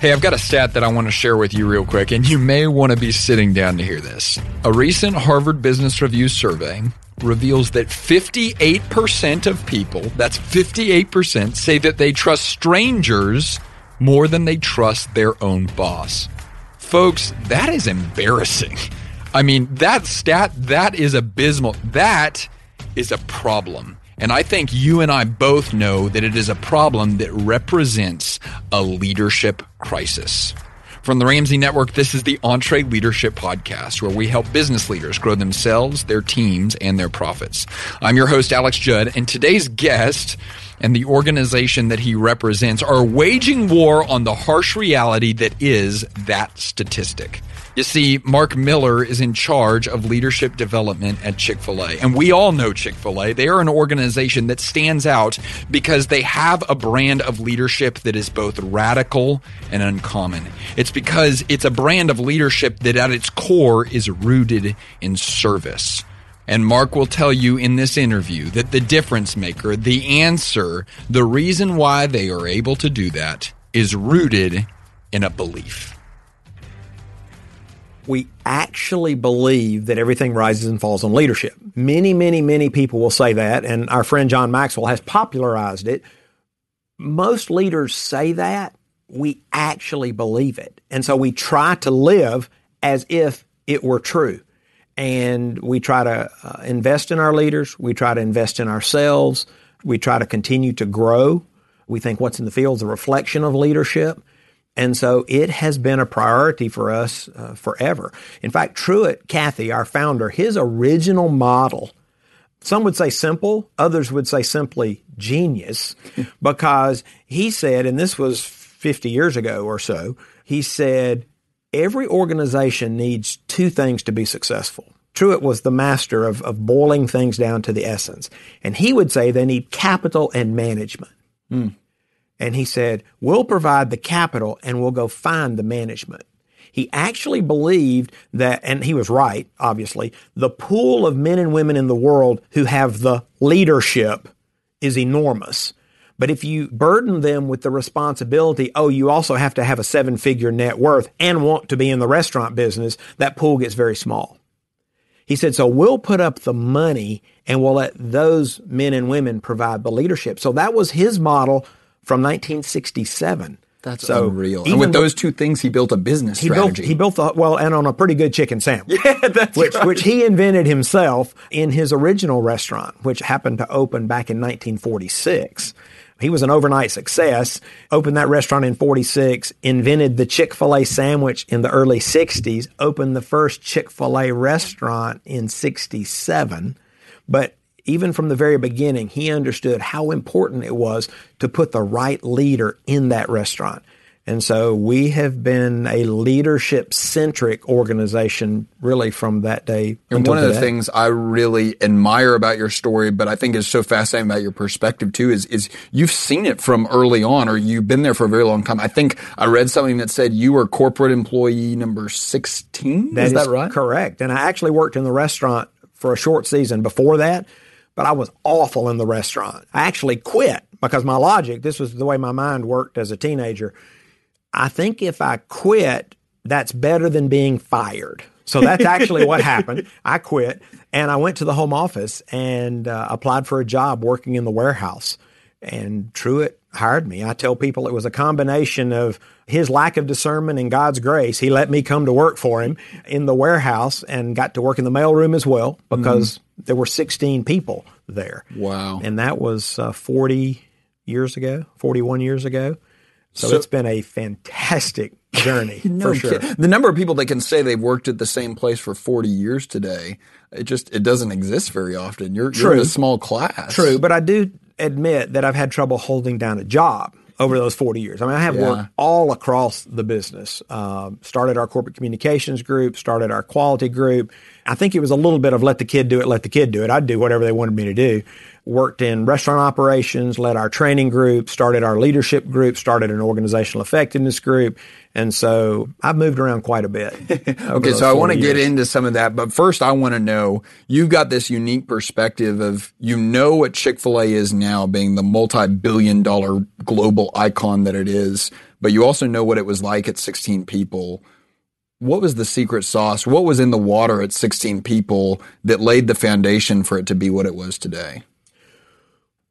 Hey, I've got a stat that I want to share with you real quick, and you may want to be sitting down to hear this. A recent Harvard Business Review survey reveals that 58% of people, that's 58%, say that they trust strangers more than they trust their own boss. Folks, that is embarrassing. I mean, that stat, that is abysmal. That is a problem. And I think you and I both know that it is a problem that represents a leadership crisis. From the Ramsey Network, this is the EntreLeadership Podcast, where we help business leaders grow themselves, their teams, and their profits. I'm your host, Alex Judd, and today's guest and the organization that he represents are waging war on the harsh reality that is that statistic. You see, Mark Miller is in charge of leadership development at Chick fil A. And we all know Chick fil A. They are an organization that stands out because they have a brand of leadership that is both radical and uncommon. It's because it's a brand of leadership that at its core is rooted in service. And Mark will tell you in this interview that the difference maker, the answer, the reason why they are able to do that is rooted in a belief we actually believe that everything rises and falls on leadership. Many, many, many people will say that, and our friend John Maxwell has popularized it. Most leaders say that. We actually believe it. And so we try to live as if it were true. And we try to uh, invest in our leaders. We try to invest in ourselves. We try to continue to grow. We think what's in the field is a reflection of leadership. And so it has been a priority for us uh, forever. In fact, Truett Cathy, our founder, his original model, some would say simple, others would say simply genius, because he said, and this was 50 years ago or so, he said, every organization needs two things to be successful. Truett was the master of, of boiling things down to the essence. And he would say they need capital and management. Mm. And he said, we'll provide the capital and we'll go find the management. He actually believed that, and he was right, obviously, the pool of men and women in the world who have the leadership is enormous. But if you burden them with the responsibility, oh, you also have to have a seven figure net worth and want to be in the restaurant business, that pool gets very small. He said, so we'll put up the money and we'll let those men and women provide the leadership. So that was his model from 1967. That's so unreal. And with those two things, he built a business he strategy. Built, he built the, well, and on a pretty good chicken sandwich. Yeah, that's which, right. which he invented himself in his original restaurant, which happened to open back in 1946. He was an overnight success, opened that restaurant in 46, invented the Chick-fil-A sandwich in the early 60s, opened the first Chick-fil-A restaurant in 67. But even from the very beginning, he understood how important it was to put the right leader in that restaurant. And so we have been a leadership centric organization really from that day. And one of the things I really admire about your story, but I think is so fascinating about your perspective too, is, is you've seen it from early on or you've been there for a very long time. I think I read something that said you were corporate employee number 16. That is, is that right? Correct. And I actually worked in the restaurant for a short season before that but I was awful in the restaurant. I actually quit because my logic, this was the way my mind worked as a teenager. I think if I quit, that's better than being fired. So that's actually what happened. I quit and I went to the home office and uh, applied for a job working in the warehouse. And Truett hired me. I tell people it was a combination of his lack of discernment and God's grace. He let me come to work for him in the warehouse and got to work in the mailroom as well because mm-hmm. There were 16 people there. Wow. And that was uh, 40 years ago, 41 years ago. So, so it's been a fantastic journey no for sure. The number of people that can say they've worked at the same place for 40 years today, it just it doesn't exist very often. You're, True. you're in a small class. True, but I do admit that I've had trouble holding down a job over those 40 years. I mean, I have yeah. worked all across the business. Um, started our corporate communications group, started our quality group. I think it was a little bit of let the kid do it, let the kid do it. I'd do whatever they wanted me to do. Worked in restaurant operations, led our training group, started our leadership group, started an organizational effectiveness group. And so I've moved around quite a bit. okay, so I want to get into some of that, but first I want to know you've got this unique perspective of you know what Chick fil A is now being the multi billion dollar global icon that it is, but you also know what it was like at 16 people. What was the secret sauce? What was in the water at 16 people that laid the foundation for it to be what it was today?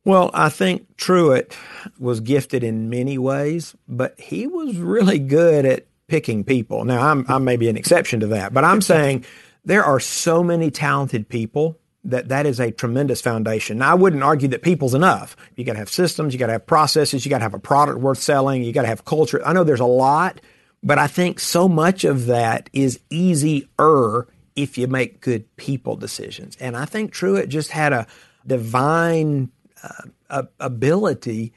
Well, I think Truett was gifted in many ways, but he was really good at picking people. Now, I'm, I may be an exception to that, but I'm saying there are so many talented people that that is a tremendous foundation. Now, I wouldn't argue that people's enough. You got to have systems, you got to have processes, you got to have a product worth selling, you got to have culture. I know there's a lot, but I think so much of that is easier if you make good people decisions. And I think Truett just had a divine uh, ability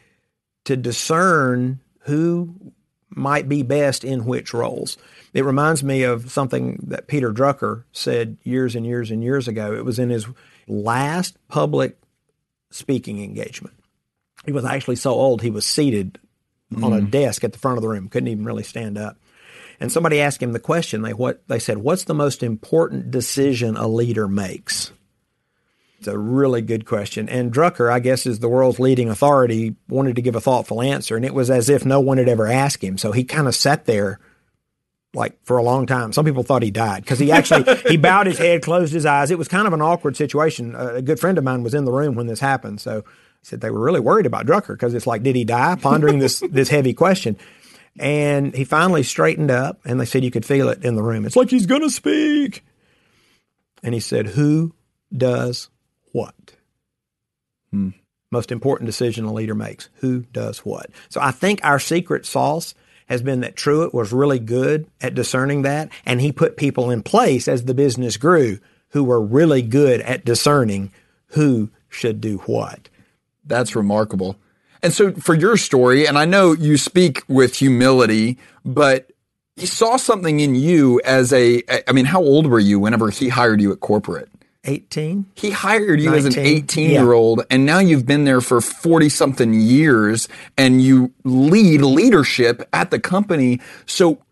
to discern who might be best in which roles. It reminds me of something that Peter Drucker said years and years and years ago. It was in his last public speaking engagement. He was actually so old he was seated mm. on a mm. desk at the front of the room, couldn't even really stand up. And somebody asked him the question. They what they said, "What's the most important decision a leader makes?" It's a really good question. And Drucker, I guess, is the world's leading authority, wanted to give a thoughtful answer. And it was as if no one had ever asked him. So he kind of sat there like for a long time. Some people thought he died because he actually he bowed his head, closed his eyes. It was kind of an awkward situation. A good friend of mine was in the room when this happened, so said they were really worried about Drucker because it's like, did he die? Pondering this this heavy question. And he finally straightened up, and they said you could feel it in the room. It's like he's going to speak. And he said, "Who does what. Hmm. Most important decision a leader makes who does what. So I think our secret sauce has been that Truett was really good at discerning that, and he put people in place as the business grew who were really good at discerning who should do what. That's remarkable. And so for your story, and I know you speak with humility, but he saw something in you as a, I mean, how old were you whenever he hired you at corporate? 18. He hired you 19. as an 18 year old, and now you've been there for 40 something years and you lead leadership at the company. So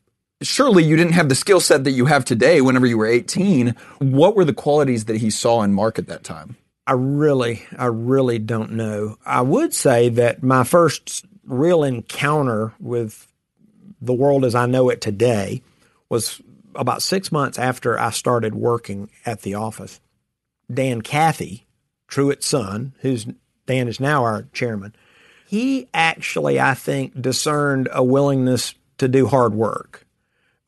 surely you didn't have the skill set that you have today whenever you were 18. What were the qualities that he saw in Mark at that time? I really, I really don't know. I would say that my first real encounter with the world as I know it today was about six months after I started working at the office. Dan Cathy, Truett's son, who's Dan is now our chairman, he actually, I think, discerned a willingness to do hard work.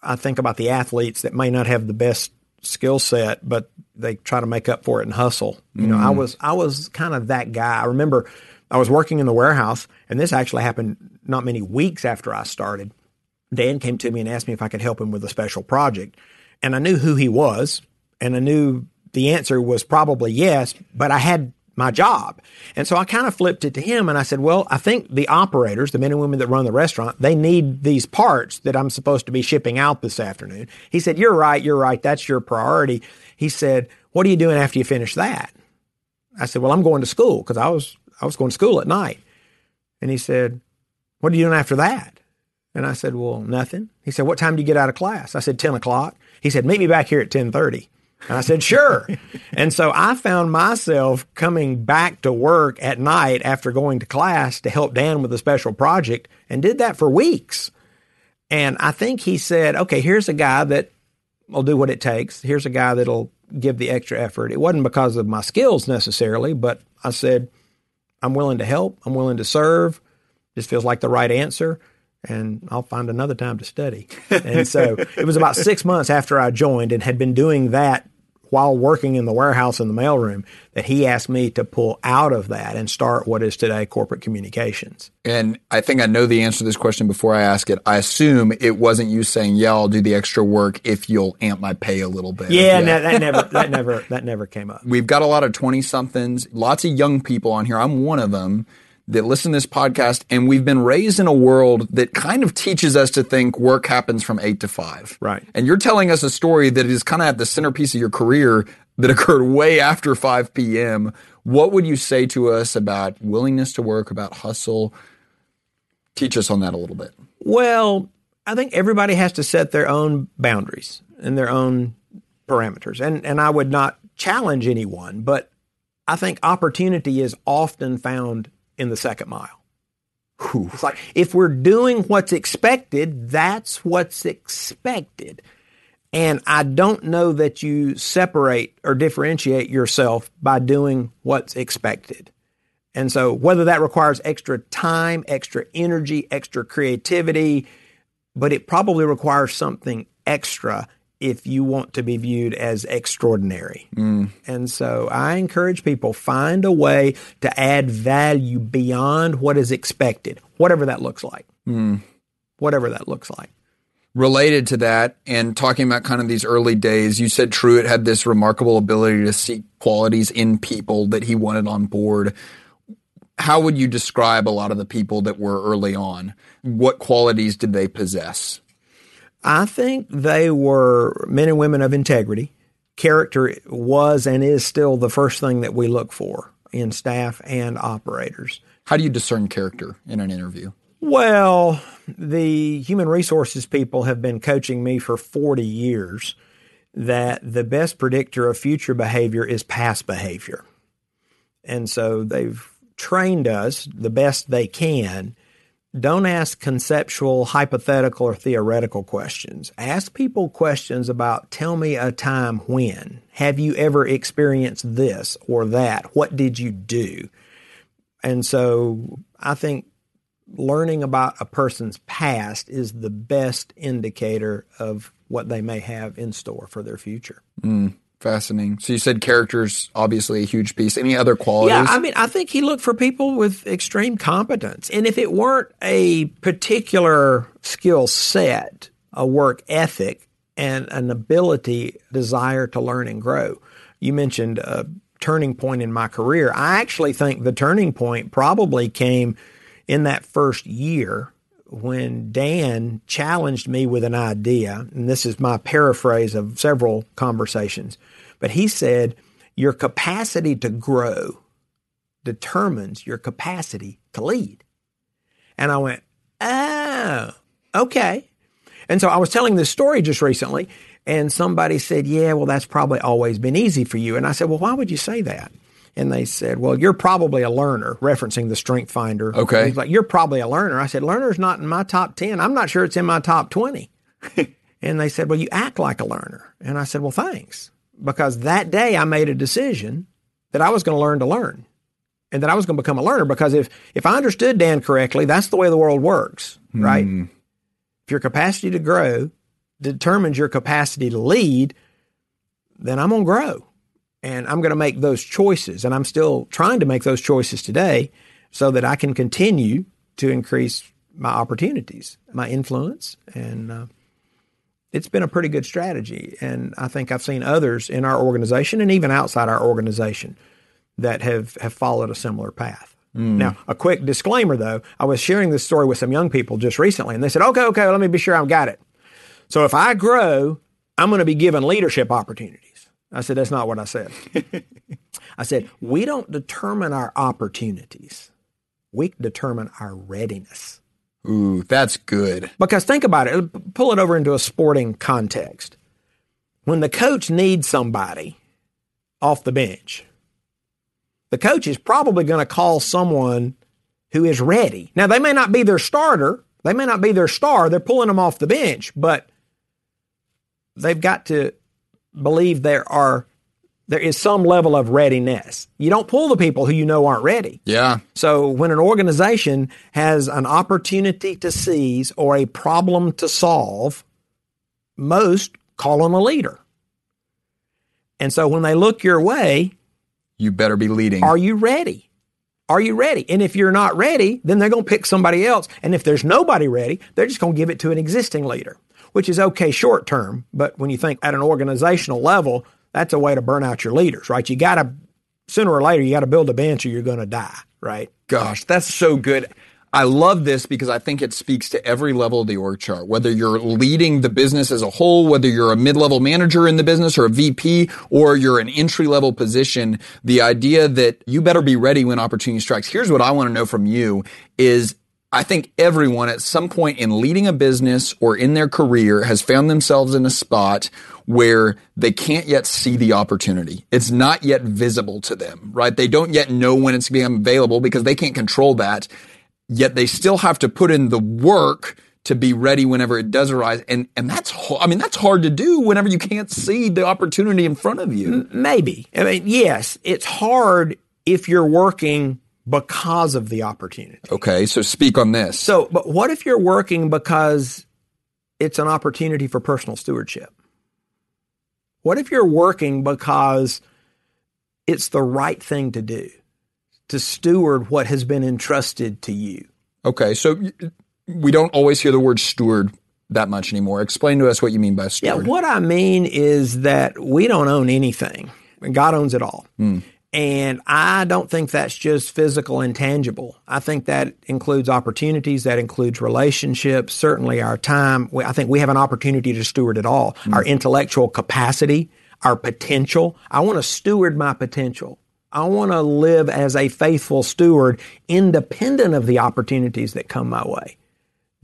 I think about the athletes that may not have the best skill set, but they try to make up for it and hustle. You know, I mm. was I was kind of that guy. I remember I was working in the warehouse, and this actually happened not many weeks after I started. Dan came to me and asked me if I could help him with a special project, and I knew who he was, and I knew the answer was probably yes, but I had my job. And so I kind of flipped it to him and I said, well, I think the operators, the men and women that run the restaurant, they need these parts that I'm supposed to be shipping out this afternoon. He said, you're right. You're right. That's your priority. He said, what are you doing after you finish that? I said, well, I'm going to school because I was, I was going to school at night. And he said, what are you doing after that? And I said, well, nothing. He said, what time do you get out of class? I said, 10 o'clock. He said, meet me back here at 1030. And I said, sure. and so I found myself coming back to work at night after going to class to help Dan with a special project and did that for weeks. And I think he said, okay, here's a guy that will do what it takes. Here's a guy that'll give the extra effort. It wasn't because of my skills necessarily, but I said, I'm willing to help. I'm willing to serve. This feels like the right answer and I'll find another time to study. And so it was about six months after I joined and had been doing that while working in the warehouse in the mailroom that he asked me to pull out of that and start what is today corporate communications. And I think I know the answer to this question before I ask it. I assume it wasn't you saying, "Yeah, I'll do the extra work if you'll amp my pay a little bit." Yeah, yeah. No, that never that never that never came up. We've got a lot of 20 somethings, lots of young people on here. I'm one of them that listen to this podcast, and we've been raised in a world that kind of teaches us to think work happens from eight to five. Right. And you're telling us a story that is kind of at the centerpiece of your career that occurred way after 5 p.m. What would you say to us about willingness to work, about hustle? Teach us on that a little bit. Well, I think everybody has to set their own boundaries and their own parameters. And and I would not challenge anyone, but I think opportunity is often found in the second mile. Whew. It's like if we're doing what's expected, that's what's expected. And I don't know that you separate or differentiate yourself by doing what's expected. And so, whether that requires extra time, extra energy, extra creativity, but it probably requires something extra if you want to be viewed as extraordinary. Mm. And so, I encourage people find a way to add value beyond what is expected, whatever that looks like. Mm. Whatever that looks like related to that and talking about kind of these early days, you said Truett had this remarkable ability to see qualities in people that he wanted on board. How would you describe a lot of the people that were early on? What qualities did they possess? I think they were men and women of integrity. Character was and is still the first thing that we look for in staff and operators. How do you discern character in an interview? Well, the human resources people have been coaching me for 40 years that the best predictor of future behavior is past behavior. And so they've trained us the best they can. Don't ask conceptual, hypothetical, or theoretical questions. Ask people questions about tell me a time when. Have you ever experienced this or that? What did you do? And so I think learning about a person's past is the best indicator of what they may have in store for their future. Mm, fascinating. So you said characters obviously a huge piece. Any other qualities? Yeah, I mean, I think he looked for people with extreme competence. And if it weren't a particular skill set, a work ethic, and an ability, desire to learn and grow. You mentioned a turning point in my career. I actually think the turning point probably came – in that first year when Dan challenged me with an idea, and this is my paraphrase of several conversations, but he said, Your capacity to grow determines your capacity to lead. And I went, Oh, okay. And so I was telling this story just recently, and somebody said, Yeah, well, that's probably always been easy for you. And I said, Well, why would you say that? And they said, Well, you're probably a learner, referencing the strength finder. Okay. He's like, You're probably a learner. I said, Learner's not in my top 10. I'm not sure it's in my top 20. and they said, Well, you act like a learner. And I said, Well, thanks. Because that day I made a decision that I was going to learn to learn and that I was going to become a learner. Because if, if I understood Dan correctly, that's the way the world works, right? Mm. If your capacity to grow determines your capacity to lead, then I'm going to grow. And I'm going to make those choices. And I'm still trying to make those choices today so that I can continue to increase my opportunities, my influence. And uh, it's been a pretty good strategy. And I think I've seen others in our organization and even outside our organization that have, have followed a similar path. Mm. Now, a quick disclaimer though, I was sharing this story with some young people just recently, and they said, okay, okay, let me be sure I've got it. So if I grow, I'm going to be given leadership opportunities. I said, That's not what I said. I said, We don't determine our opportunities, we determine our readiness. Ooh, that's good. Because think about it, pull it over into a sporting context. When the coach needs somebody off the bench, the coach is probably going to call someone who is ready. Now, they may not be their starter, they may not be their star, they're pulling them off the bench, but they've got to believe there are there is some level of readiness. You don't pull the people who you know aren't ready. Yeah. So when an organization has an opportunity to seize or a problem to solve, most call on a leader. And so when they look your way, you better be leading. Are you ready? Are you ready? And if you're not ready, then they're going to pick somebody else. And if there's nobody ready, they're just going to give it to an existing leader which is okay short term. But when you think at an organizational level, that's a way to burn out your leaders, right? You got to, sooner or later, you got to build a bench or you're going to die, right? Gosh, that's so good. I love this because I think it speaks to every level of the org chart, whether you're leading the business as a whole, whether you're a mid-level manager in the business or a VP, or you're an entry level position. The idea that you better be ready when opportunity strikes. Here's what I want to know from you is I think everyone at some point in leading a business or in their career has found themselves in a spot where they can't yet see the opportunity. It's not yet visible to them, right? They don't yet know when it's being available because they can't control that. yet they still have to put in the work to be ready whenever it does arise. And, and that's, I mean, that's hard to do whenever you can't see the opportunity in front of you. Maybe. I mean, yes, it's hard if you're working because of the opportunity. Okay. So speak on this. So, but what if you're working because it's an opportunity for personal stewardship? What if you're working because it's the right thing to do to steward what has been entrusted to you? Okay. So we don't always hear the word steward that much anymore. Explain to us what you mean by steward. Yeah, what I mean is that we don't own anything. God owns it all. Mm. And I don't think that's just physical and tangible. I think that includes opportunities, that includes relationships, certainly our time. I think we have an opportunity to steward it all. Mm. Our intellectual capacity, our potential. I want to steward my potential. I want to live as a faithful steward independent of the opportunities that come my way.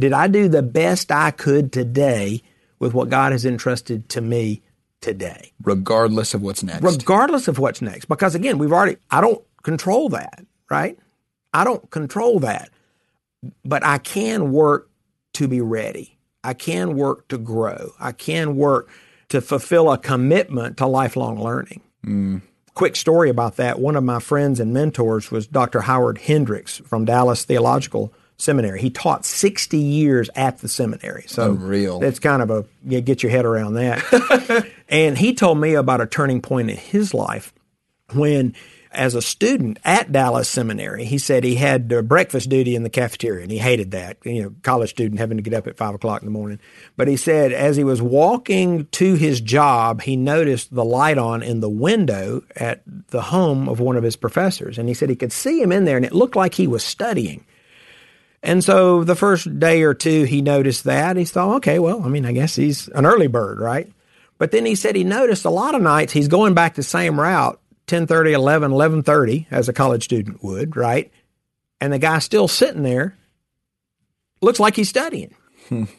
Did I do the best I could today with what God has entrusted to me today? Regardless of what's next. Regardless of what's next. Because again, we've already, I don't control that, right? I don't control that. But I can work to be ready. I can work to grow. I can work to fulfill a commitment to lifelong learning. Mm. Quick story about that. One of my friends and mentors was Dr. Howard Hendricks from Dallas Theological seminary. He taught 60 years at the seminary. So Unreal. that's kind of a, you get your head around that. and he told me about a turning point in his life when, as a student at Dallas Seminary, he said he had uh, breakfast duty in the cafeteria and he hated that. You know, college student having to get up at five o'clock in the morning. But he said as he was walking to his job, he noticed the light on in the window at the home of one of his professors. And he said he could see him in there and it looked like he was studying. And so the first day or two, he noticed that. He thought, okay, well, I mean, I guess he's an early bird, right? But then he said he noticed a lot of nights he's going back the same route, 1030, 11, 1130, as a college student would, right? And the guy's still sitting there, looks like he's studying. Hmm.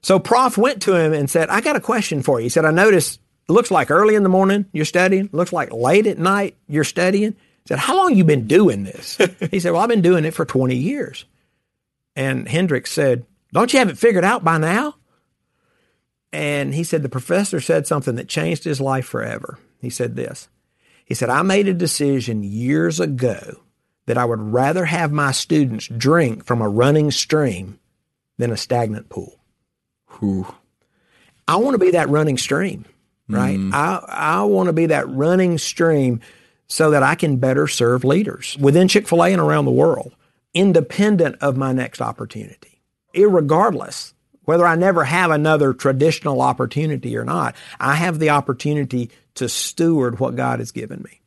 So Prof went to him and said, I got a question for you. He said, I noticed it looks like early in the morning you're studying, looks like late at night you're studying. He said, How long you been doing this? he said, Well, I've been doing it for 20 years. And Hendricks said, Don't you have it figured out by now? And he said, The professor said something that changed his life forever. He said this He said, I made a decision years ago that I would rather have my students drink from a running stream than a stagnant pool. Whew. I want to be that running stream, right? Mm. I, I want to be that running stream so that I can better serve leaders within Chick fil A and around the world independent of my next opportunity. Irregardless, whether I never have another traditional opportunity or not, I have the opportunity to steward what God has given me.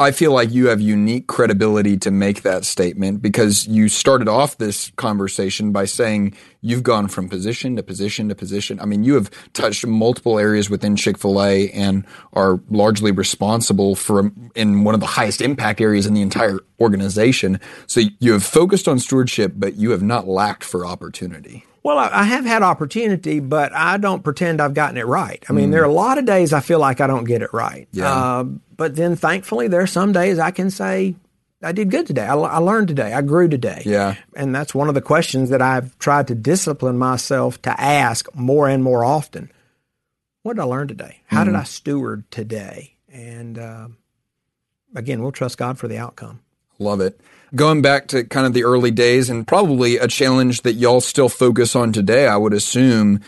I feel like you have unique credibility to make that statement because you started off this conversation by saying you've gone from position to position to position. I mean, you have touched multiple areas within Chick-fil-A and are largely responsible for in one of the highest impact areas in the entire organization. So you have focused on stewardship, but you have not lacked for opportunity. Well, I, have had opportunity, but I don't pretend I've gotten it right. I mean, mm. there are a lot of days I feel like I don't get it right. Yeah. Uh, but then thankfully, there are some days I can say, I did good today. I, I, learned today. I grew today. Yeah. And that's one of the questions that I've tried to discipline myself to ask more and more often. What did I learn today? How mm. did I steward today? And uh, again, we'll trust God for the outcome. Love it going back to kind of the early days and probably a challenge that y'all still focus on today, I would assume.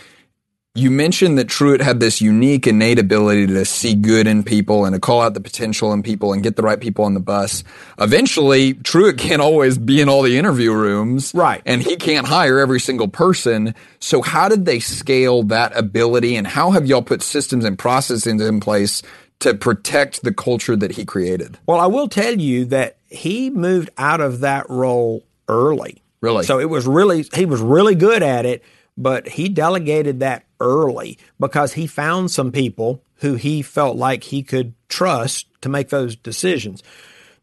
You mentioned that Truett had this unique innate ability to see good in people and to call out the potential in people and get the right people on the bus. Eventually, Truett can't always be in all the interview rooms. Right. And he can't hire every single person. So how did they scale that ability and how have y'all put systems and processes in place to protect the culture that he created? Well, I will tell you that he moved out of that role early. Really? So it was really, he was really good at it, but he delegated that early because he found some people who he felt like he could trust to make those decisions.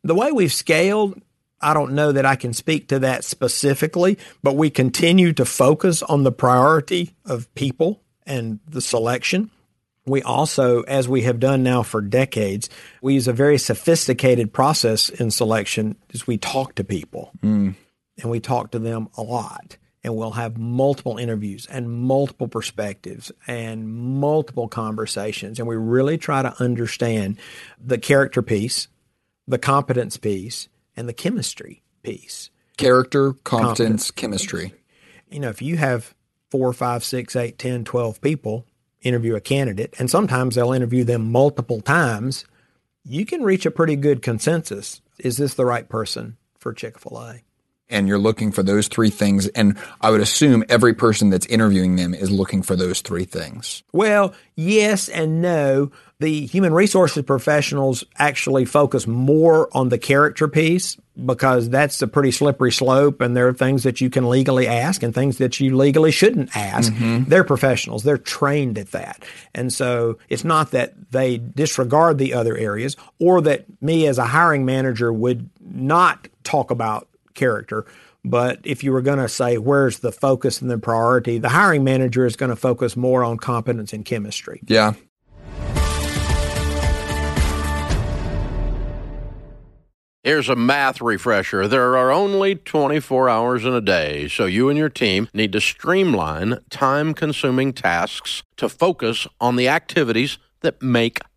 The way we've scaled, I don't know that I can speak to that specifically, but we continue to focus on the priority of people and the selection. We also, as we have done now for decades, we use a very sophisticated process in selection as we talk to people. Mm. and we talk to them a lot and we'll have multiple interviews and multiple perspectives and multiple conversations. And we really try to understand the character piece, the competence piece, and the chemistry piece. Character, competence, competence. chemistry. You know, if you have four, five, six, eight, ten, twelve people interview a candidate, and sometimes they'll interview them multiple times, you can reach a pretty good consensus. Is this the right person for Chick fil A? And you're looking for those three things. And I would assume every person that's interviewing them is looking for those three things. Well, yes and no. The human resources professionals actually focus more on the character piece because that's a pretty slippery slope and there are things that you can legally ask and things that you legally shouldn't ask. Mm-hmm. They're professionals. They're trained at that. And so it's not that they disregard the other areas or that me as a hiring manager would not talk about character. But if you were going to say where's the focus and the priority, the hiring manager is going to focus more on competence and chemistry. Yeah. Here's a math refresher. There are only 24 hours in a day, so you and your team need to streamline time consuming tasks to focus on the activities that make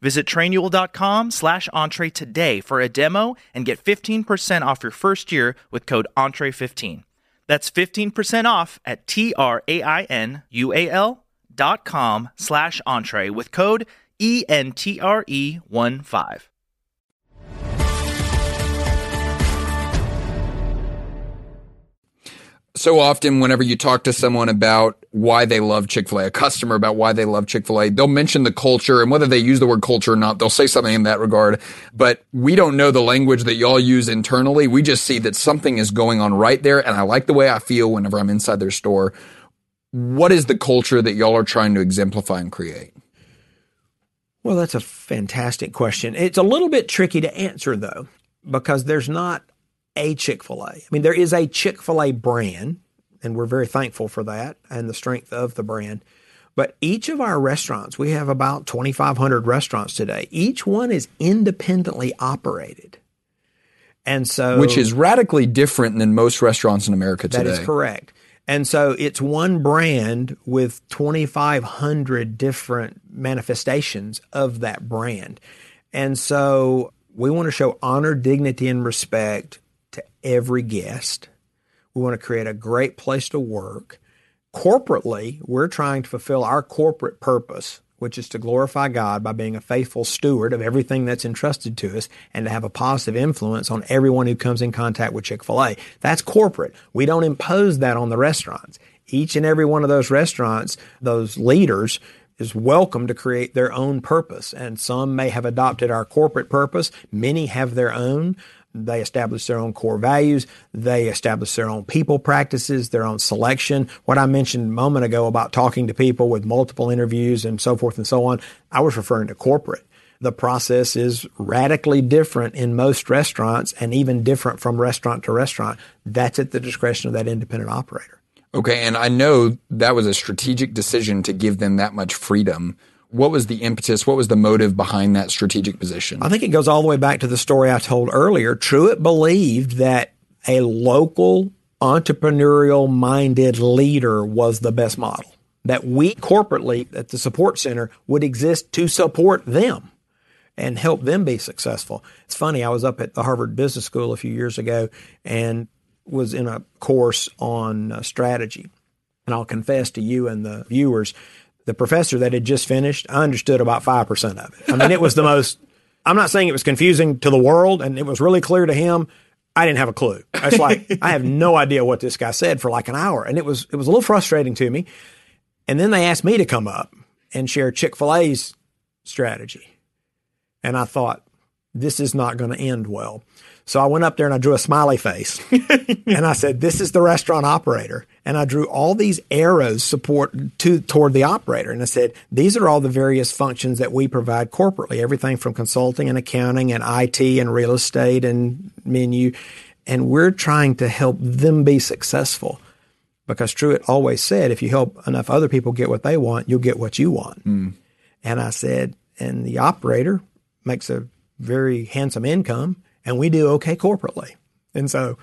Visit trainual.com slash entre today for a demo and get 15% off your first year with code entre15. That's 15% off at T-R-A-I-N-U-A-L dot com slash entree with code E-N-T-R-E-1-5. So often whenever you talk to someone about why they love Chick-fil-A, a customer about why they love Chick-fil-A, they'll mention the culture and whether they use the word culture or not, they'll say something in that regard. But we don't know the language that y'all use internally. We just see that something is going on right there. And I like the way I feel whenever I'm inside their store. What is the culture that y'all are trying to exemplify and create? Well, that's a fantastic question. It's a little bit tricky to answer though, because there's not a Chick fil A. I mean, there is a Chick fil A brand, and we're very thankful for that and the strength of the brand. But each of our restaurants, we have about 2,500 restaurants today, each one is independently operated. And so, which is radically different than most restaurants in America today. That is correct. And so it's one brand with 2,500 different manifestations of that brand. And so we want to show honor, dignity, and respect every guest. We want to create a great place to work. Corporately, we're trying to fulfill our corporate purpose, which is to glorify God by being a faithful steward of everything that's entrusted to us and to have a positive influence on everyone who comes in contact with Chick fil A. That's corporate. We don't impose that on the restaurants. Each and every one of those restaurants, those leaders, is welcome to create their own purpose. And some may have adopted our corporate purpose. Many have their own. They establish their own core values. They establish their own people practices, their own selection. What I mentioned a moment ago about talking to people with multiple interviews and so forth and so on, I was referring to corporate. The process is radically different in most restaurants and even different from restaurant to restaurant. That's at the discretion of that independent operator. Okay, and I know that was a strategic decision to give them that much freedom what was the impetus? What was the motive behind that strategic position? I think it goes all the way back to the story I told earlier. Truett believed that a local entrepreneurial minded leader was the best model. That we corporately at the support center would exist to support them and help them be successful. It's funny, I was up at the Harvard Business School a few years ago and was in a course on uh, strategy. And I'll confess to you and the viewers the professor that had just finished, I understood about 5% of it. I mean, it was the most, I'm not saying it was confusing to the world and it was really clear to him. I didn't have a clue. It's like, I have no idea what this guy said for like an hour. And it was, it was a little frustrating to me. And then they asked me to come up and share Chick fil A's strategy. And I thought, this is not going to end well. So I went up there and I drew a smiley face and I said, this is the restaurant operator. And I drew all these arrows support to toward the operator. And I said, these are all the various functions that we provide corporately, everything from consulting and accounting and IT and real estate and menu. And we're trying to help them be successful because Truett always said, if you help enough other people get what they want, you'll get what you want. Mm. And I said, and the operator makes a very handsome income and we do okay corporately. And so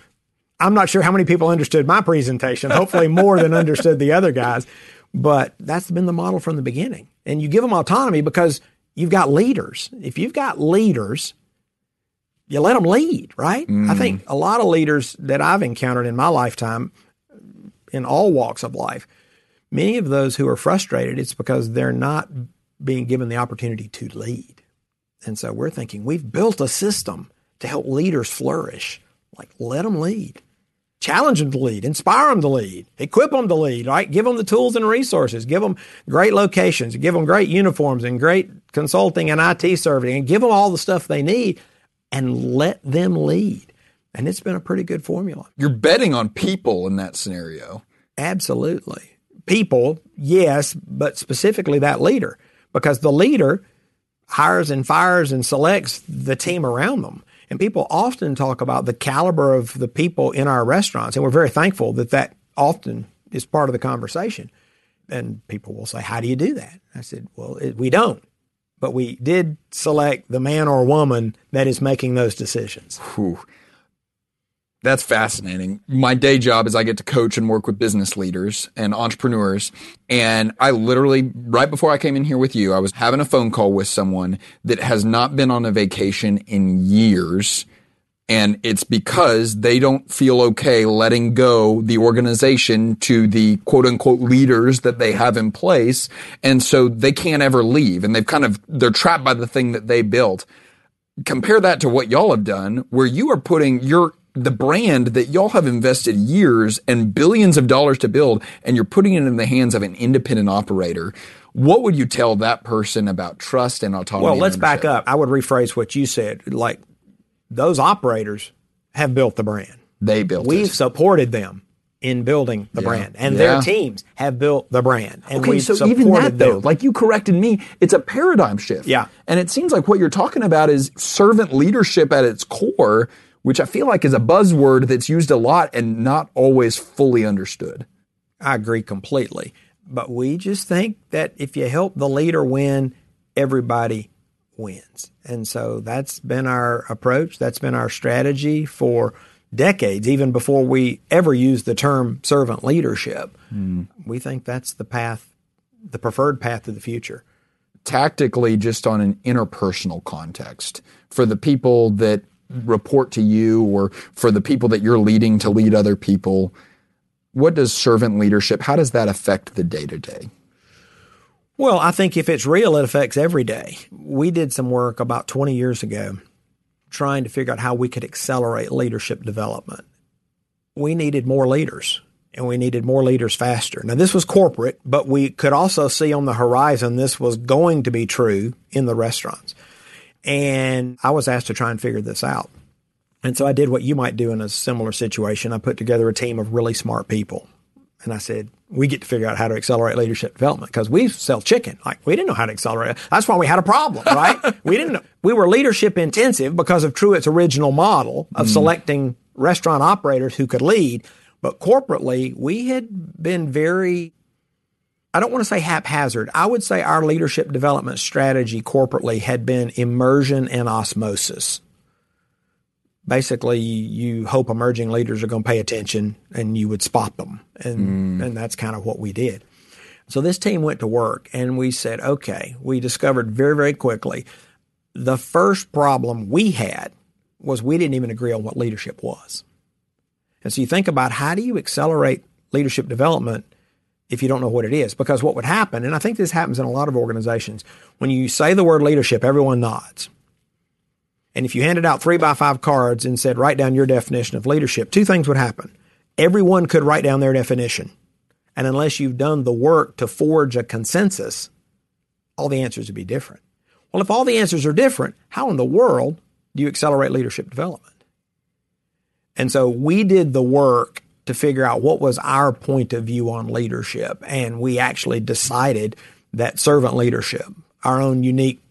I'm not sure how many people understood my presentation, hopefully more than understood the other guys, but that's been the model from the beginning. And you give them autonomy because you've got leaders. If you've got leaders, you let them lead, right? Mm. I think a lot of leaders that I've encountered in my lifetime in all walks of life, many of those who are frustrated, it's because they're not being given the opportunity to lead. And so we're thinking we've built a system to help leaders flourish. Like, let them lead. Challenge them to lead, inspire them to lead, equip them to lead, right? Give them the tools and resources, give them great locations, give them great uniforms and great consulting and IT serving, and give them all the stuff they need and let them lead. And it's been a pretty good formula. You're betting on people in that scenario. Absolutely. People, yes, but specifically that leader, because the leader hires and fires and selects the team around them. And people often talk about the caliber of the people in our restaurants. And we're very thankful that that often is part of the conversation. And people will say, How do you do that? I said, Well, it, we don't. But we did select the man or woman that is making those decisions. Whew. That's fascinating. My day job is I get to coach and work with business leaders and entrepreneurs. And I literally, right before I came in here with you, I was having a phone call with someone that has not been on a vacation in years. And it's because they don't feel okay letting go the organization to the quote unquote leaders that they have in place. And so they can't ever leave. And they've kind of, they're trapped by the thing that they built. Compare that to what y'all have done, where you are putting your the brand that y'all have invested years and billions of dollars to build, and you're putting it in the hands of an independent operator. What would you tell that person about trust and autonomy? Well, let's back up. I would rephrase what you said. Like those operators have built the brand. They built We've it. supported them in building the yeah. brand, and yeah. their teams have built the brand. And okay, so even that though, like you corrected me, it's a paradigm shift. Yeah, and it seems like what you're talking about is servant leadership at its core which I feel like is a buzzword that's used a lot and not always fully understood. I agree completely. But we just think that if you help the leader win, everybody wins. And so that's been our approach. That's been our strategy for decades, even before we ever used the term servant leadership. Mm. We think that's the path, the preferred path to the future. Tactically, just on an interpersonal context, for the people that report to you or for the people that you're leading to lead other people what does servant leadership how does that affect the day to day Well, I think if it's real, it affects every day. We did some work about 20 years ago trying to figure out how we could accelerate leadership development. We needed more leaders and we needed more leaders faster. Now, this was corporate, but we could also see on the horizon this was going to be true in the restaurants. And I was asked to try and figure this out. And so I did what you might do in a similar situation. I put together a team of really smart people. And I said, we get to figure out how to accelerate leadership development because we sell chicken. Like we didn't know how to accelerate it. That's why we had a problem, right? we didn't know. We were leadership intensive because of Truett's original model of mm. selecting restaurant operators who could lead. But corporately, we had been very, I don't want to say haphazard. I would say our leadership development strategy corporately had been immersion and osmosis basically you hope emerging leaders are going to pay attention and you would spot them. And, mm. and that's kind of what we did. So this team went to work and we said, okay, we discovered very, very quickly the first problem we had was we didn't even agree on what leadership was. And so you think about how do you accelerate leadership development if you don't know what it is? Because what would happen, and I think this happens in a lot of organizations, when you say the word leadership, everyone nods. And if you handed out three by five cards and said, write down your definition of leadership, two things would happen. Everyone could write down their definition. And unless you've done the work to forge a consensus, all the answers would be different. Well, if all the answers are different, how in the world do you accelerate leadership development? And so we did the work to figure out what was our point of view on leadership. And we actually decided that servant leadership, our own unique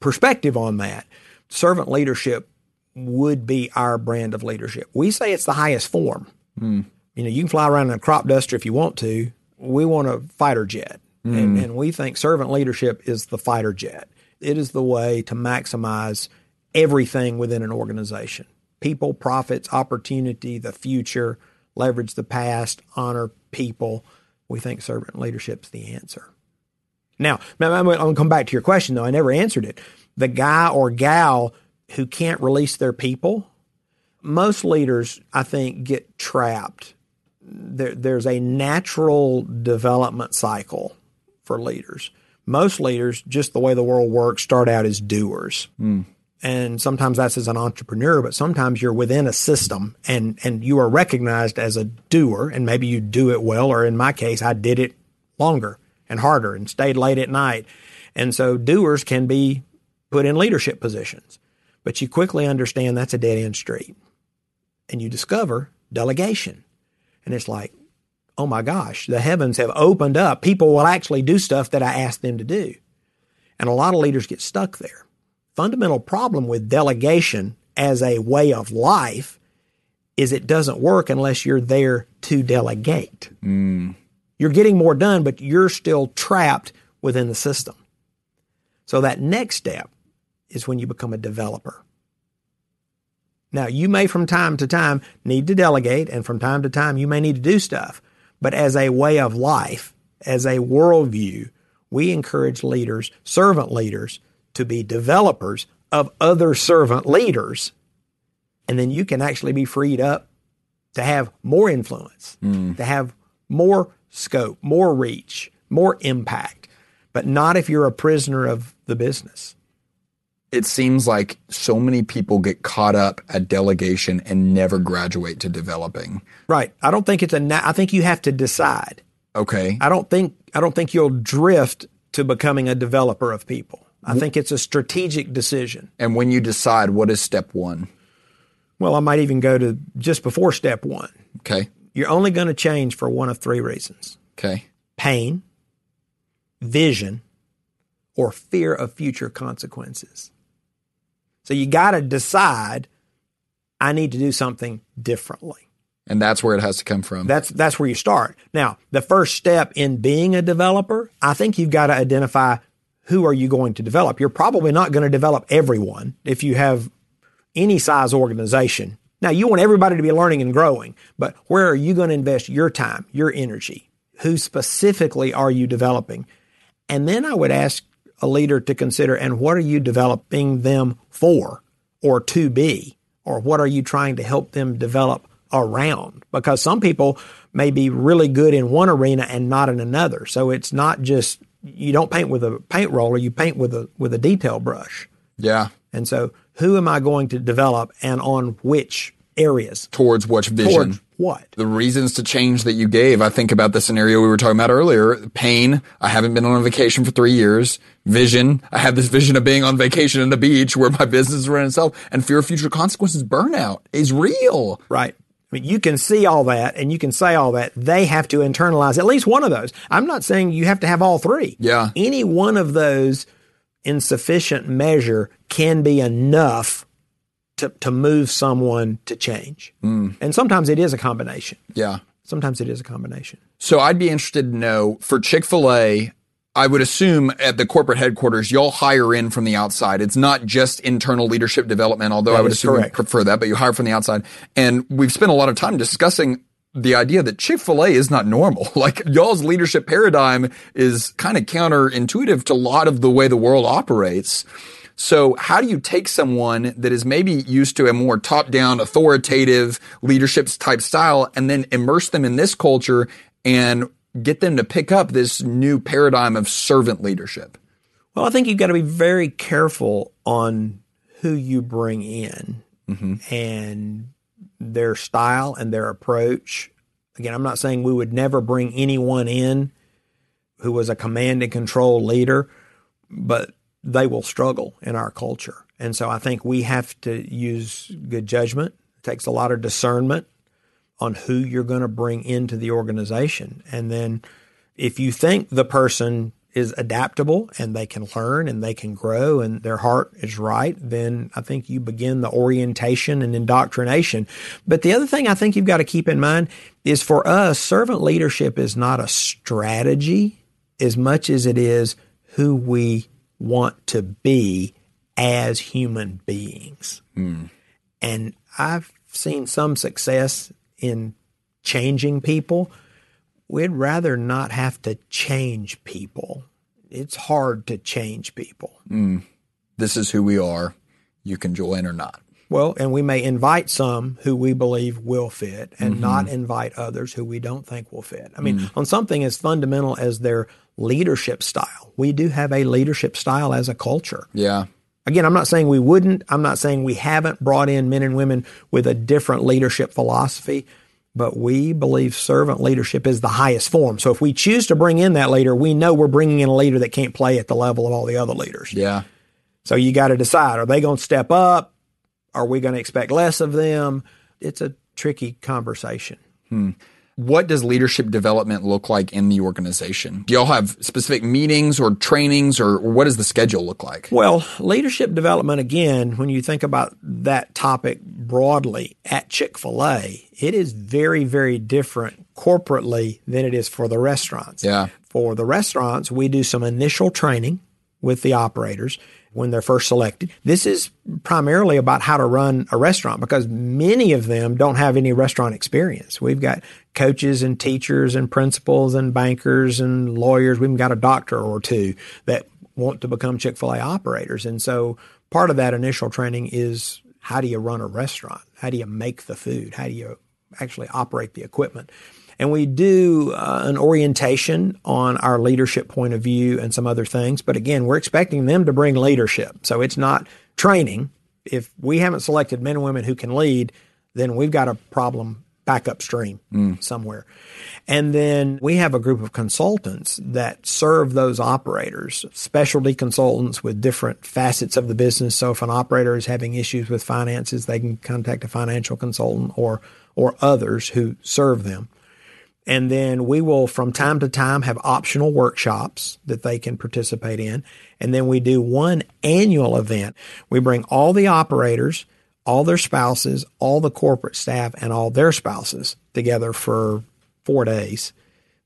perspective on that, servant leadership would be our brand of leadership. We say it's the highest form. Mm. You know, you can fly around in a crop duster if you want to. We want a fighter jet. Mm. And, and we think servant leadership is the fighter jet. It is the way to maximize everything within an organization people, profits, opportunity, the future, leverage the past, honor people. We think servant leadership is the answer. Now, I'm going to come back to your question, though. I never answered it the guy or gal who can't release their people, most leaders, I think, get trapped. There, there's a natural development cycle for leaders. Most leaders, just the way the world works, start out as doers. Mm. And sometimes that's as an entrepreneur, but sometimes you're within a system and, and you are recognized as a doer, and maybe you do it well, or in my case, I did it longer and harder and stayed late at night. And so doers can be put in leadership positions. But you quickly understand that's a dead end street. And you discover delegation. And it's like, oh my gosh, the heavens have opened up. People will actually do stuff that I asked them to do. And a lot of leaders get stuck there. Fundamental problem with delegation as a way of life is it doesn't work unless you're there to delegate. Mm. You're getting more done, but you're still trapped within the system. So that next step is when you become a developer. Now, you may from time to time need to delegate, and from time to time you may need to do stuff. But as a way of life, as a worldview, we encourage leaders, servant leaders, to be developers of other servant leaders. And then you can actually be freed up to have more influence, mm. to have more scope, more reach, more impact, but not if you're a prisoner of the business it seems like so many people get caught up at delegation and never graduate to developing. Right. I don't think it's a. Na- I think you have to decide. Okay. I don't think. I don't think you'll drift to becoming a developer of people. I think it's a strategic decision. And when you decide, what is step one? Well, I might even go to just before step one. Okay. You're only going to change for one of three reasons. Okay. Pain, vision, or fear of future consequences. So you got to decide, I need to do something differently. And that's where it has to come from. That's that's where you start. Now, the first step in being a developer, I think you've got to identify who are you going to develop. You're probably not going to develop everyone if you have any size organization. Now, you want everybody to be learning and growing, but where are you going to invest your time, your energy? Who specifically are you developing? And then I would ask a leader to consider and what are you developing them for or to be? Or what are you trying to help them develop around? Because some people may be really good in one arena and not in another. So it's not just you don't paint with a paint roller, you paint with a with a detail brush. Yeah. And so, who am I going to develop and on which areas? Towards which vision? Towards what? the reasons to change that you gave. I think about the scenario we were talking about earlier. Pain. I haven't been on a vacation for three years. Vision. I have this vision of being on vacation in the beach where my business is running itself and fear of future consequences. Burnout is real. Right. Mean, you can see all that and you can say all that. They have to internalize at least one of those. I'm not saying you have to have all three. Yeah. Any one of those in sufficient measure can be enough to, to move someone to change. Hmm. And sometimes it is a combination. Yeah. Sometimes it is a combination. So I'd be interested to know for Chick fil A, I would assume at the corporate headquarters, y'all hire in from the outside. It's not just internal leadership development, although I would assume you correct. prefer that, but you hire from the outside. And we've spent a lot of time discussing the idea that Chick fil A is not normal. Like y'all's leadership paradigm is kind of counterintuitive to a lot of the way the world operates. So how do you take someone that is maybe used to a more top-down, authoritative leadership type style and then immerse them in this culture and get them to pick up this new paradigm of servant leadership? Well, I think you've got to be very careful on who you bring in mm-hmm. and their style and their approach. Again, I'm not saying we would never bring anyone in who was a command and control leader, but they will struggle in our culture. And so I think we have to use good judgment. It takes a lot of discernment on who you're going to bring into the organization. And then if you think the person is adaptable and they can learn and they can grow and their heart is right, then I think you begin the orientation and indoctrination. But the other thing I think you've got to keep in mind is for us, servant leadership is not a strategy as much as it is who we want to be as human beings. Hmm. And I've seen some success in changing people. We'd rather not have to change people. It's hard to change people. Mm. This is who we are. You can join or not. Well, and we may invite some who we believe will fit and mm-hmm. not invite others who we don't think will fit. I mean, mm. on something as fundamental as their leadership style, we do have a leadership style as a culture. Yeah. Again, I'm not saying we wouldn't. I'm not saying we haven't brought in men and women with a different leadership philosophy, but we believe servant leadership is the highest form. So if we choose to bring in that leader, we know we're bringing in a leader that can't play at the level of all the other leaders. Yeah. So you got to decide are they going to step up? Are we going to expect less of them? It's a tricky conversation. Hmm. What does leadership development look like in the organization? Do y'all have specific meetings or trainings or what does the schedule look like? Well, leadership development, again, when you think about that topic broadly at Chick fil A, it is very, very different corporately than it is for the restaurants. Yeah. For the restaurants, we do some initial training with the operators when they're first selected. This is primarily about how to run a restaurant because many of them don't have any restaurant experience. We've got coaches and teachers and principals and bankers and lawyers. We've got a doctor or two that want to become Chick fil A operators. And so part of that initial training is how do you run a restaurant? How do you make the food? How do you actually operate the equipment? And we do uh, an orientation on our leadership point of view and some other things. But again, we're expecting them to bring leadership. So it's not training. If we haven't selected men and women who can lead, then we've got a problem back upstream somewhere. And then we have a group of consultants that serve those operators, specialty consultants with different facets of the business. So if an operator is having issues with finances, they can contact a financial consultant or or others who serve them. And then we will, from time to time, have optional workshops that they can participate in. And then we do one annual event. We bring all the operators, all their spouses, all the corporate staff, and all their spouses together for four days.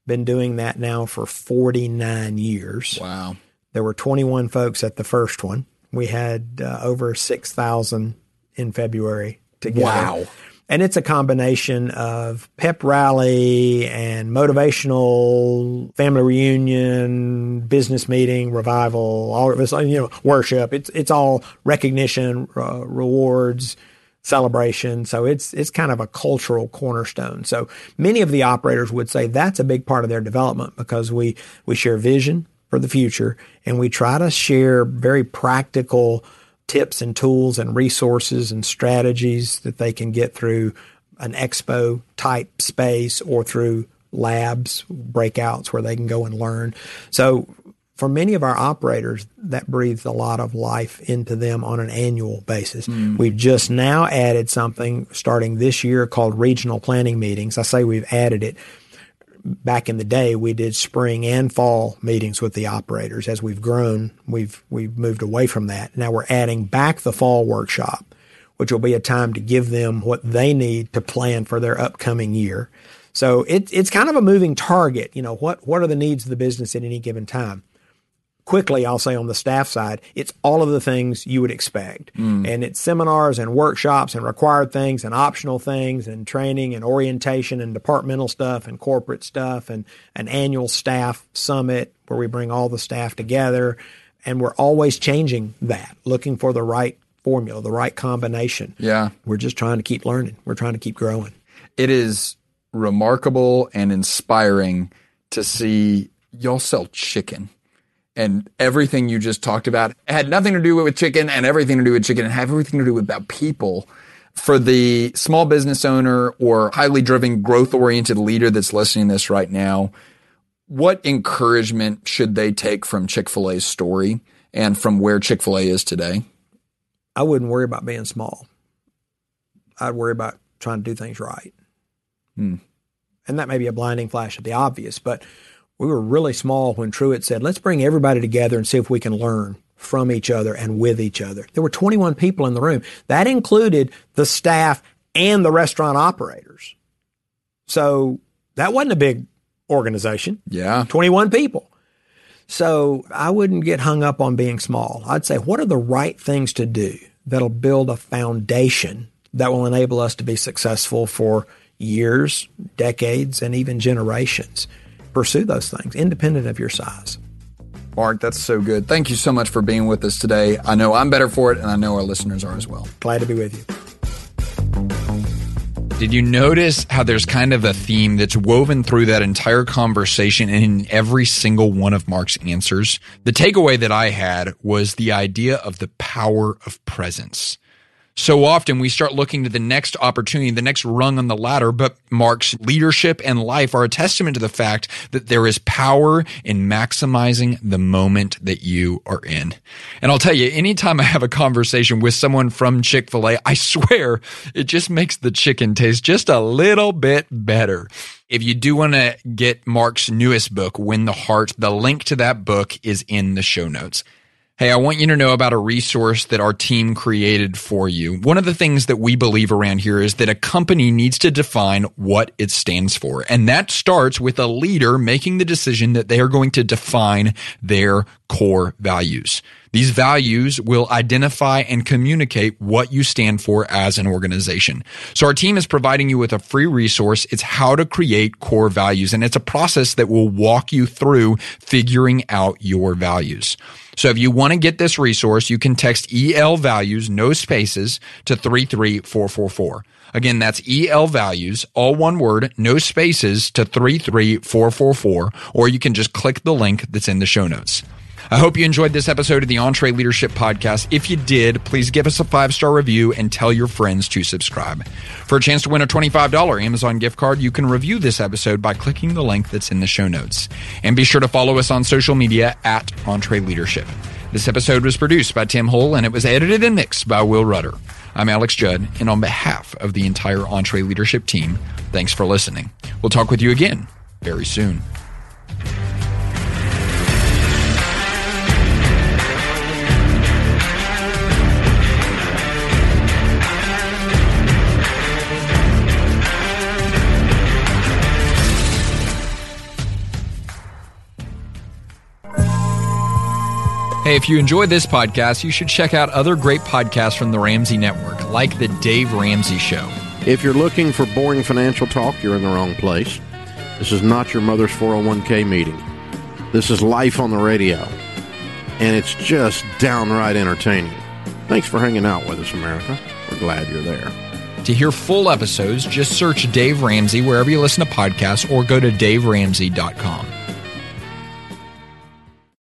Been doing that now for 49 years. Wow. There were 21 folks at the first one. We had uh, over 6,000 in February together. Wow. And it's a combination of pep rally and motivational family reunion, business meeting, revival, all of this, you know, worship. It's it's all recognition, uh, rewards, celebration. So it's it's kind of a cultural cornerstone. So many of the operators would say that's a big part of their development because we we share vision, for the future. And we try to share very practical tips and tools and resources and strategies that they can get through an expo type space or through labs, breakouts where they can go and learn. So for many of our operators, that breathes a lot of life into them on an annual basis. Mm. We've just now added something starting this year called regional planning meetings. I say we've added it. Back in the day, we did spring and fall meetings with the operators. As we've grown, we've we've moved away from that. Now we're adding back the fall workshop, which will be a time to give them what they need to plan for their upcoming year. So it, it's kind of a moving target. You know, what, what are the needs of the business at any given time? Quickly, I'll say on the staff side, it's all of the things you would expect. Mm. And it's seminars and workshops and required things and optional things and training and orientation and departmental stuff and corporate stuff and an annual staff summit where we bring all the staff together. And we're always changing that, looking for the right formula, the right combination. Yeah. We're just trying to keep learning. We're trying to keep growing. It is remarkable and inspiring to see y'all sell chicken. And everything you just talked about had nothing to do with chicken and everything to do with chicken and have everything to do with about people. For the small business owner or highly driven, growth oriented leader that's listening to this right now, what encouragement should they take from Chick fil A's story and from where Chick fil A is today? I wouldn't worry about being small. I'd worry about trying to do things right. Hmm. And that may be a blinding flash of the obvious, but we were really small when Truett said, let's bring everybody together and see if we can learn from each other and with each other. There were 21 people in the room. That included the staff and the restaurant operators. So that wasn't a big organization. Yeah. 21 people. So I wouldn't get hung up on being small. I'd say, what are the right things to do that'll build a foundation that will enable us to be successful for years, decades, and even generations. Pursue those things independent of your size. Mark, that's so good. Thank you so much for being with us today. I know I'm better for it, and I know our listeners are as well. Glad to be with you. Did you notice how there's kind of a theme that's woven through that entire conversation and in every single one of Mark's answers? The takeaway that I had was the idea of the power of presence so often we start looking to the next opportunity, the next rung on the ladder, but Mark's leadership and life are a testament to the fact that there is power in maximizing the moment that you are in. And I'll tell you, anytime I have a conversation with someone from Chick-fil-A, I swear it just makes the chicken taste just a little bit better. If you do want to get Mark's newest book, Win the Heart, the link to that book is in the show notes. Hey, I want you to know about a resource that our team created for you. One of the things that we believe around here is that a company needs to define what it stands for. And that starts with a leader making the decision that they are going to define their core values. These values will identify and communicate what you stand for as an organization. So our team is providing you with a free resource. It's how to create core values. And it's a process that will walk you through figuring out your values. So if you want to get this resource, you can text EL values, no spaces, to 33444. Again, that's EL values, all one word, no spaces, to 33444, or you can just click the link that's in the show notes. I hope you enjoyed this episode of the EntreLeadership Podcast. If you did, please give us a five star review and tell your friends to subscribe. For a chance to win a $25 Amazon gift card, you can review this episode by clicking the link that's in the show notes. And be sure to follow us on social media at EntreLeadership. This episode was produced by Tim Hull and it was edited and mixed by Will Rudder. I'm Alex Judd, and on behalf of the entire EntreLeadership team, thanks for listening. We'll talk with you again very soon. Hey, if you enjoyed this podcast, you should check out other great podcasts from the Ramsey Network, like The Dave Ramsey Show. If you're looking for boring financial talk, you're in the wrong place. This is not your mother's 401k meeting. This is life on the radio, and it's just downright entertaining. Thanks for hanging out with us, America. We're glad you're there. To hear full episodes, just search Dave Ramsey wherever you listen to podcasts or go to daveramsey.com.